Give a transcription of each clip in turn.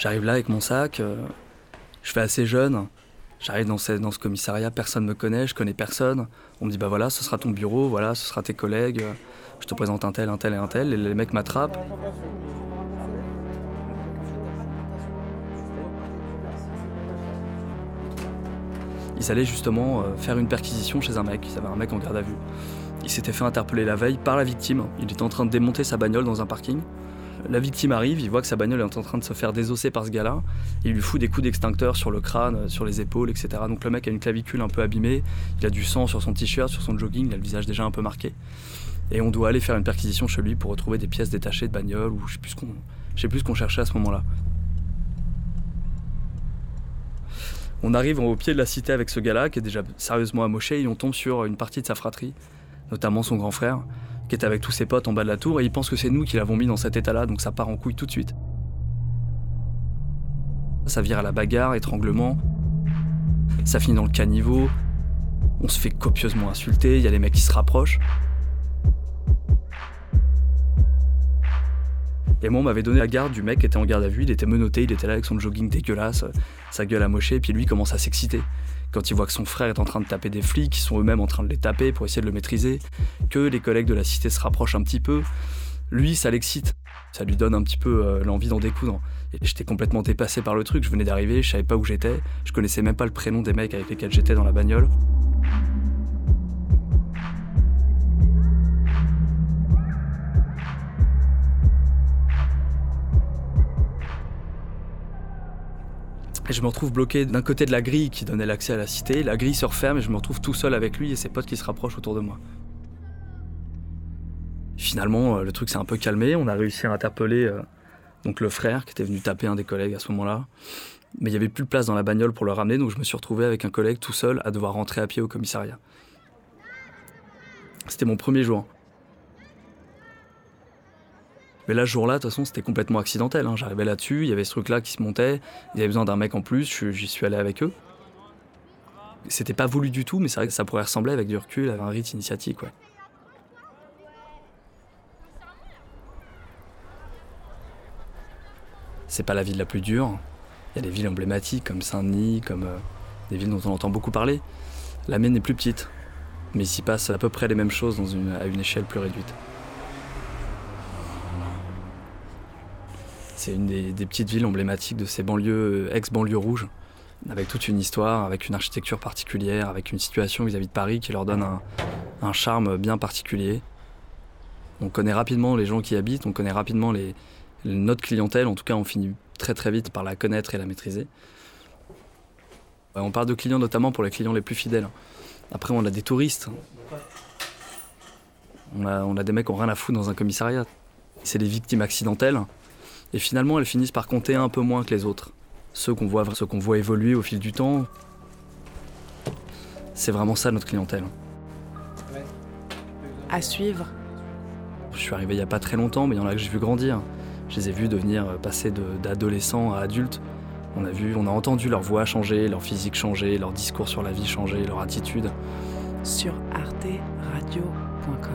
J'arrive là avec mon sac, euh, je fais assez jeune. J'arrive dans ce, commissariat, personne ne me connaît, je connais personne. On me dit bah voilà, ce sera ton bureau, voilà, ce sera tes collègues, je te présente un tel, un tel et un tel, et les mecs m'attrapent. Ils allaient justement euh, faire une perquisition chez un mec, ils avaient un mec en garde à vue. Il s'était fait interpeller la veille par la victime, il était en train de démonter sa bagnole dans un parking. La victime arrive, il voit que sa bagnole est en train de se faire désosser par ce gars-là. Il lui fout des coups d'extincteur sur le crâne, sur les épaules, etc. Donc le mec a une clavicule un peu abîmée, il a du sang sur son t-shirt, sur son jogging, il a le visage déjà un peu marqué. Et on doit aller faire une perquisition chez lui pour retrouver des pièces détachées de bagnole ou je sais plus qu'on, sais plus ce qu'on cherchait à ce moment-là. On arrive au pied de la cité avec ce gars-là qui est déjà sérieusement amoché et on tombe sur une partie de sa fratrie, notamment son grand frère, qui avec tous ses potes en bas de la tour et il pense que c'est nous qui l'avons mis dans cet état-là, donc ça part en couille tout de suite. Ça vire à la bagarre, étranglement. Ça finit dans le caniveau. On se fait copieusement insulter, il y a les mecs qui se rapprochent. Et moi, on m'avait donné la garde du mec qui était en garde à vue, il était menotté, il était là avec son jogging dégueulasse, sa gueule amochée, et puis lui commence à s'exciter quand il voit que son frère est en train de taper des flics, qui sont eux-mêmes en train de les taper pour essayer de le maîtriser, que les collègues de la cité se rapprochent un petit peu, lui, ça l'excite. Ça lui donne un petit peu euh, l'envie d'en découdre. Et j'étais complètement dépassé par le truc. Je venais d'arriver, je savais pas où j'étais, je connaissais même pas le prénom des mecs avec lesquels j'étais dans la bagnole. Et je me retrouve bloqué d'un côté de la grille qui donnait l'accès à la cité. La grille se referme et je me retrouve tout seul avec lui et ses potes qui se rapprochent autour de moi. Finalement, euh, le truc s'est un peu calmé. On a réussi à interpeller euh, le frère qui était venu taper un des collègues à ce moment-là. Mais il n'y avait plus de place dans la bagnole pour le ramener, donc je me suis retrouvé avec un collègue tout seul à devoir rentrer à pied au commissariat. C'était mon premier jour. Mais là, jour-là, de toute façon, c'était complètement accidentel. Hein. J'arrivais là-dessus, il y avait ce truc-là qui se montait, il y avait besoin d'un mec en plus, j'y suis allé avec eux. C'était pas voulu du tout, mais ça pourrait ressembler avec du recul à un rite initiatique, ouais. C'est pas la ville la plus dure. Il y a des villes emblématiques comme Saint-Denis, comme euh, des villes dont on entend beaucoup parler. La mienne est plus petite, mais il s'y passe à peu près les mêmes choses à une échelle plus réduite. C'est une des, petites villes emblématiques de ces banlieues, euh, ex-banlieues rouges, avec toute une histoire, avec une architecture particulière, avec une situation vis-à-vis de Paris qui leur donne un, charme bien particulier. On connaît rapidement les gens qui y habitent, on connaît rapidement notre clientèle, en tout cas on finit très très vite par la connaître et la maîtriser. On parle de clients notamment pour les clients les plus fidèles. Après on a des touristes. On a, on a des mecs qui n'ont rien à foutre dans un commissariat. C'est des victimes accidentelles et finalement, elles finissent par compter un peu moins que les autres. Ceux qu'on voit, qu'on voit évoluer au fil du temps, c'est vraiment ça notre clientèle. À suivre. Je suis arrivé il n'y a pas très longtemps, mais il y en a que j'ai vu grandir. Je les ai vus devenir, euh, passer d'adolescents à adultes. On a vu, on a entendu leur voix changer, leur physique changer, leur discours sur la vie changer, leur attitude. Sur arteradio.com.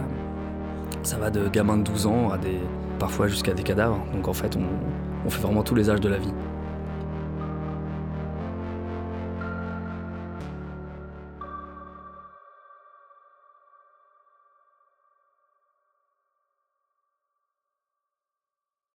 Ça va de gamins de 12 ans à des, parfois jusqu'à des cadavres. Donc en fait, on, fait vraiment tous les âges de la vie.